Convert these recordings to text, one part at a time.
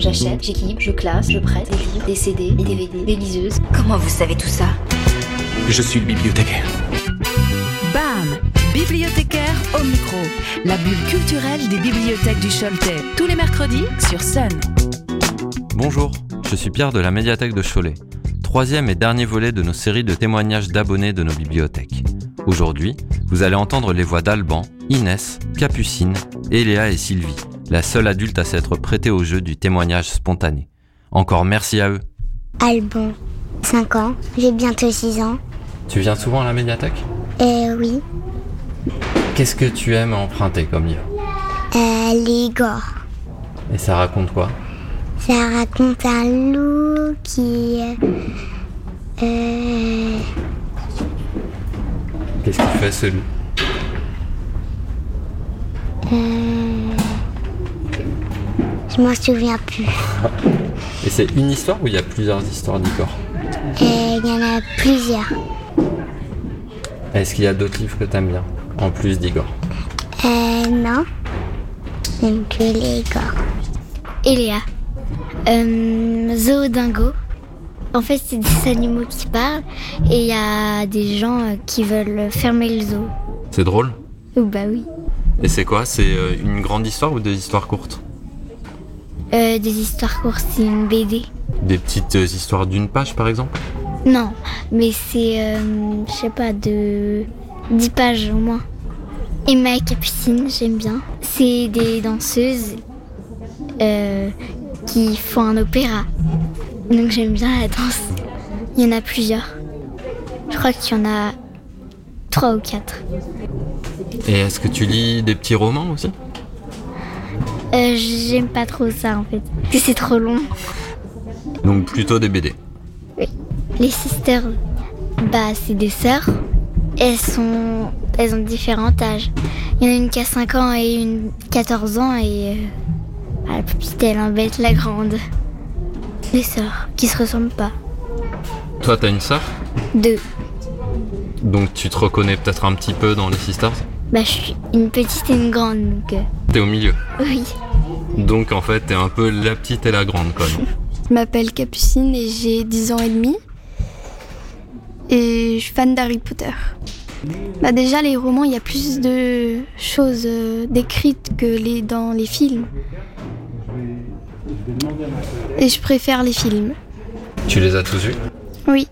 J'achète, j'équipe, je classe, je prête des livres, des CD, des DVD, des liseuses. Comment vous savez tout ça? Je suis le bibliothécaire. BAM Bibliothécaire au micro. La bulle culturelle des bibliothèques du Choletais. Tous les mercredis sur Sun. Bonjour, je suis Pierre de la médiathèque de Cholet. Troisième et dernier volet de nos séries de témoignages d'abonnés de nos bibliothèques. Aujourd'hui, vous allez entendre les voix d'Alban, Inès, Capucine, Eléa et Sylvie, la seule adulte à s'être prêtée au jeu du témoignage spontané. Encore merci à eux. Alban, 5 ans, j'ai bientôt 6 ans. Tu viens souvent à la médiathèque? Euh, oui. Qu'est-ce que tu aimes emprunter comme livre? Euh, l'Igor. Et ça raconte quoi? Ça raconte un loup qui. Euh, euh, Qu'est-ce qu'il fait ce loup? Je m'en souviens plus. Et c'est une histoire ou il y a plusieurs histoires d'Igor Euh, Il y en a plusieurs. Est-ce qu'il y a d'autres livres que t'aimes bien En plus d'Igor Euh, non. J'aime que l'Igor. Eléa. Euh, Zoodingo. En fait, c'est des animaux qui parlent et il y a des gens euh, qui veulent fermer le zoo. C'est drôle bah oui. Et c'est quoi? C'est euh, une grande histoire ou des histoires courtes? Euh, des histoires courtes, c'est une BD. Des petites euh, histoires d'une page par exemple Non, mais c'est, euh, je sais pas, de 10 pages au moins. Emma et Capucine, j'aime bien. C'est des danseuses qui font un opéra. Donc j'aime bien la danse. Il y en a plusieurs. Je crois qu'il y en a trois ou quatre. Et est-ce que tu lis des petits romans aussi? Euh, j'aime pas trop ça en fait. Que C'est trop long. Donc plutôt des BD. Les sisters, bah c'est des sœurs. Elles sont, elles ont différents âges. Il y en a une qui a 5 ans et une 14 ans et euh, bah, la petite elle embête la grande. Des sœurs qui se ressemblent pas. Toi t'as une sœur? Deux. Donc tu te reconnais peut-être un petit peu dans les Sisters? Bah je suis une petite et une grande donc euh, T'es au milieu. oui. Donc en fait t'es un peu la petite et la grande quoi. non Je m'appelle Capucine et j'ai 10 ans et demi. Et je suis fan d'Harry Potter. Bah déjà les romans, il y a plus de choses euh, décrites que les, dans les films. Et je préfère les films. Tu les as tous vus? Oui.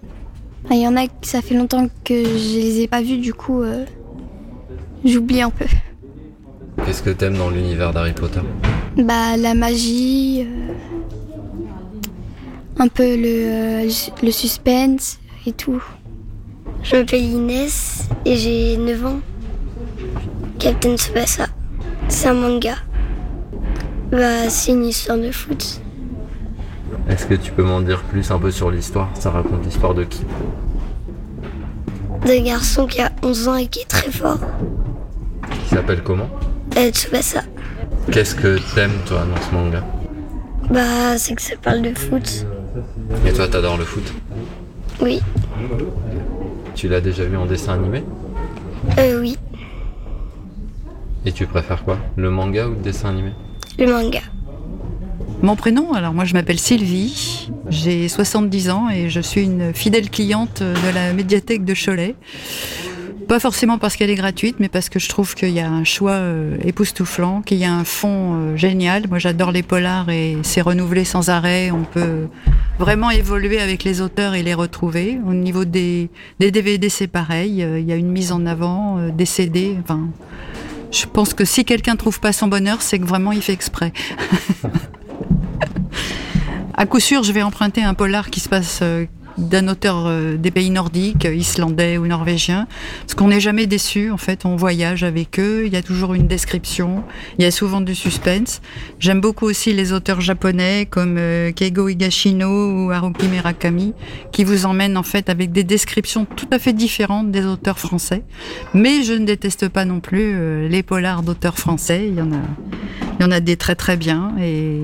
Ah, Il y en a que ça fait longtemps que je les ai pas vus, du coup euh, j'oublie un peu. Qu'est-ce que t'aimes dans l'univers d'Harry Potter? Bah la magie, euh, un peu le, euh, le suspense et tout. Je m'appelle Inès et j'ai 9 ans. Captain Tsubasa. C'est un manga. Bah, c'est une histoire de foot. Est-ce que tu peux m'en dire plus un peu sur l'histoire? Ça raconte l'histoire de qui? D'un garçon qui a 11 ans et qui est très fort. Qui s'appelle comment Euh, Tsubasa. Qu'est-ce que t'aimes toi dans ce manga Bah, c'est que ça parle de foot. Et toi t'adores le foot Oui. Tu l'as déjà vu en dessin animé Euh, oui. Et tu préfères quoi Le manga ou le dessin animé Le manga. Mon prénom, alors moi je m'appelle Sylvie, j'ai 70 ans et je suis une fidèle cliente de la médiathèque de Cholet. Pas forcément parce qu'elle est gratuite, mais parce que je trouve qu'il y a un choix euh, époustouflant, qu'il y a un fond euh, génial. Moi j'adore les polars et c'est renouvelé sans arrêt. On peut vraiment évoluer avec les auteurs et les retrouver. Au niveau des, des DVD c'est pareil, Euh, il y a une mise en avant, des CD. Enfin, je pense que si quelqu'un trouve pas son bonheur, c'est que vraiment il fait exprès. À coup sûr, je vais emprunter un polar qui se passe d'un auteur euh, des pays nordiques, euh, islandais ou norvégien, parce qu'on n'est jamais déçu. En fait, on voyage avec eux. Il y a toujours une description. Il y a souvent du suspense. J'aime beaucoup aussi les auteurs japonais comme euh, Keigo Higashino ou Haruki Murakami, qui vous emmènent en fait avec des descriptions tout à fait différentes des auteurs français. Mais je ne déteste pas non plus les polars d'auteurs français. Il y en a, il y en a des très très bien. Et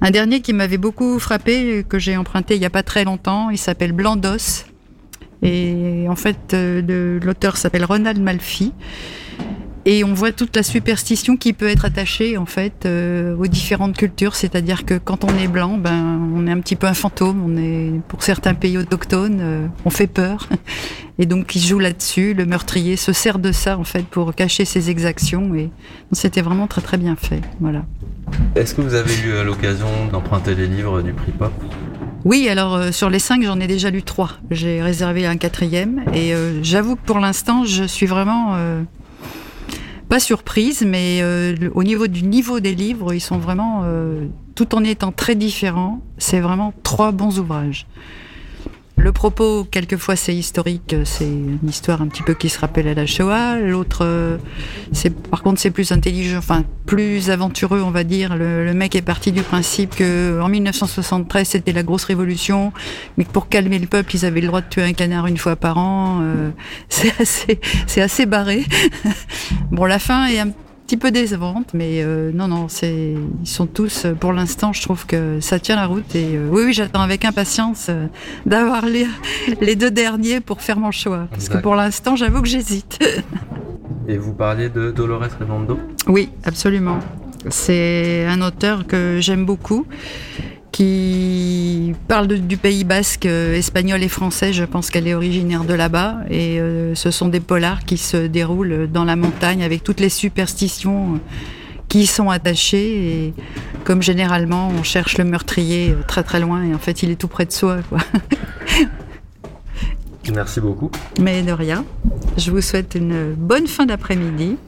un dernier qui m'avait beaucoup frappé, que j'ai emprunté il n'y a pas très longtemps, il s'appelle Blandos. Et en fait, euh, l'auteur s'appelle Ronald Malfi. Et on voit toute la superstition qui peut être attachée en fait euh, aux différentes cultures, c'est-à-dire que quand on est blanc, ben on est un petit peu un fantôme, on est pour certains pays autochtones, euh, on fait peur. Et donc il joue là-dessus, le meurtrier se sert de ça en fait pour cacher ses exactions et c'était vraiment très très bien fait. Voilà. Est-ce que vous avez eu euh, l'occasion d'emprunter les livres du prix Pop? Oui, alors euh, sur les cinq, j'en ai déjà lu trois. J'ai réservé un quatrième et euh, j'avoue que pour l'instant, je suis vraiment euh, pas surprise, mais au niveau du niveau des livres, ils sont vraiment, tout en étant très différents, c'est vraiment trois bons ouvrages. Le propos, quelquefois, c'est historique, c'est une histoire un petit peu qui se rappelle à la Shoah. L'autre, euh, c'est par contre, c'est plus intelligent, enfin plus aventureux, on va dire. Le, mec est parti du principe que en 1973, c'était la grosse révolution, mais que pour calmer le peuple, ils avaient le droit de tuer un canard une fois par an. Euh, c'est assez, c'est assez barré. bon, la fin est un petit peu décevante, mais euh, non, non, c'est, ils sont tous, euh, pour l'instant, je trouve que ça tient la route. Et euh, oui, oui, j'attends avec impatience d'avoir les, les deux derniers pour faire mon choix. Parce que pour l'instant, j'avoue que j'hésite. Et vous parliez de Dolores Redondo? Oui, absolument. C'est un auteur que j'aime beaucoup qui parle du Pays basque euh, espagnol et français. Je pense qu'elle est originaire de là-bas. Et euh, ce sont des polars qui se déroulent dans la montagne avec toutes les superstitions euh, qui y sont attachées. Et comme généralement, on cherche le meurtrier très très loin et en fait, il est tout près de soi. Quoi. Merci beaucoup. Mais de rien. Je vous souhaite une bonne fin d'après-midi.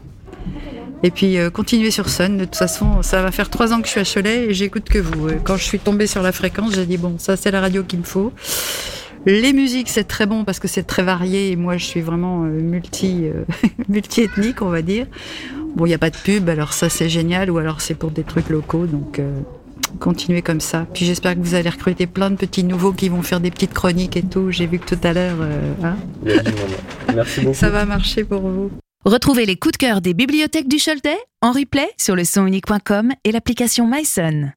Et puis euh, continuer sur Sun. De toute façon, ça va faire trois ans que je suis à Cholet et j'écoute que vous. Quand je suis tombée sur la fréquence, j'ai dit bon, ça c'est la radio qu'il me faut. Les musiques, c'est très bon parce que c'est très varié et moi je suis vraiment euh, multi euh, multi-ethnique, on va dire. Bon, il n'y a pas de pub, alors ça c'est génial, ou alors c'est pour des trucs locaux, donc continuez comme ça. Puis j'espère que vous allez recruter plein de petits nouveaux qui vont faire des petites chroniques et tout. J'ai vu que tout à l'heure, hein Merci beaucoup. Ça va marcher pour vous. Retrouvez les coups de cœur des bibliothèques du Choletais en replay sur le sonunique.com et l'application MySon.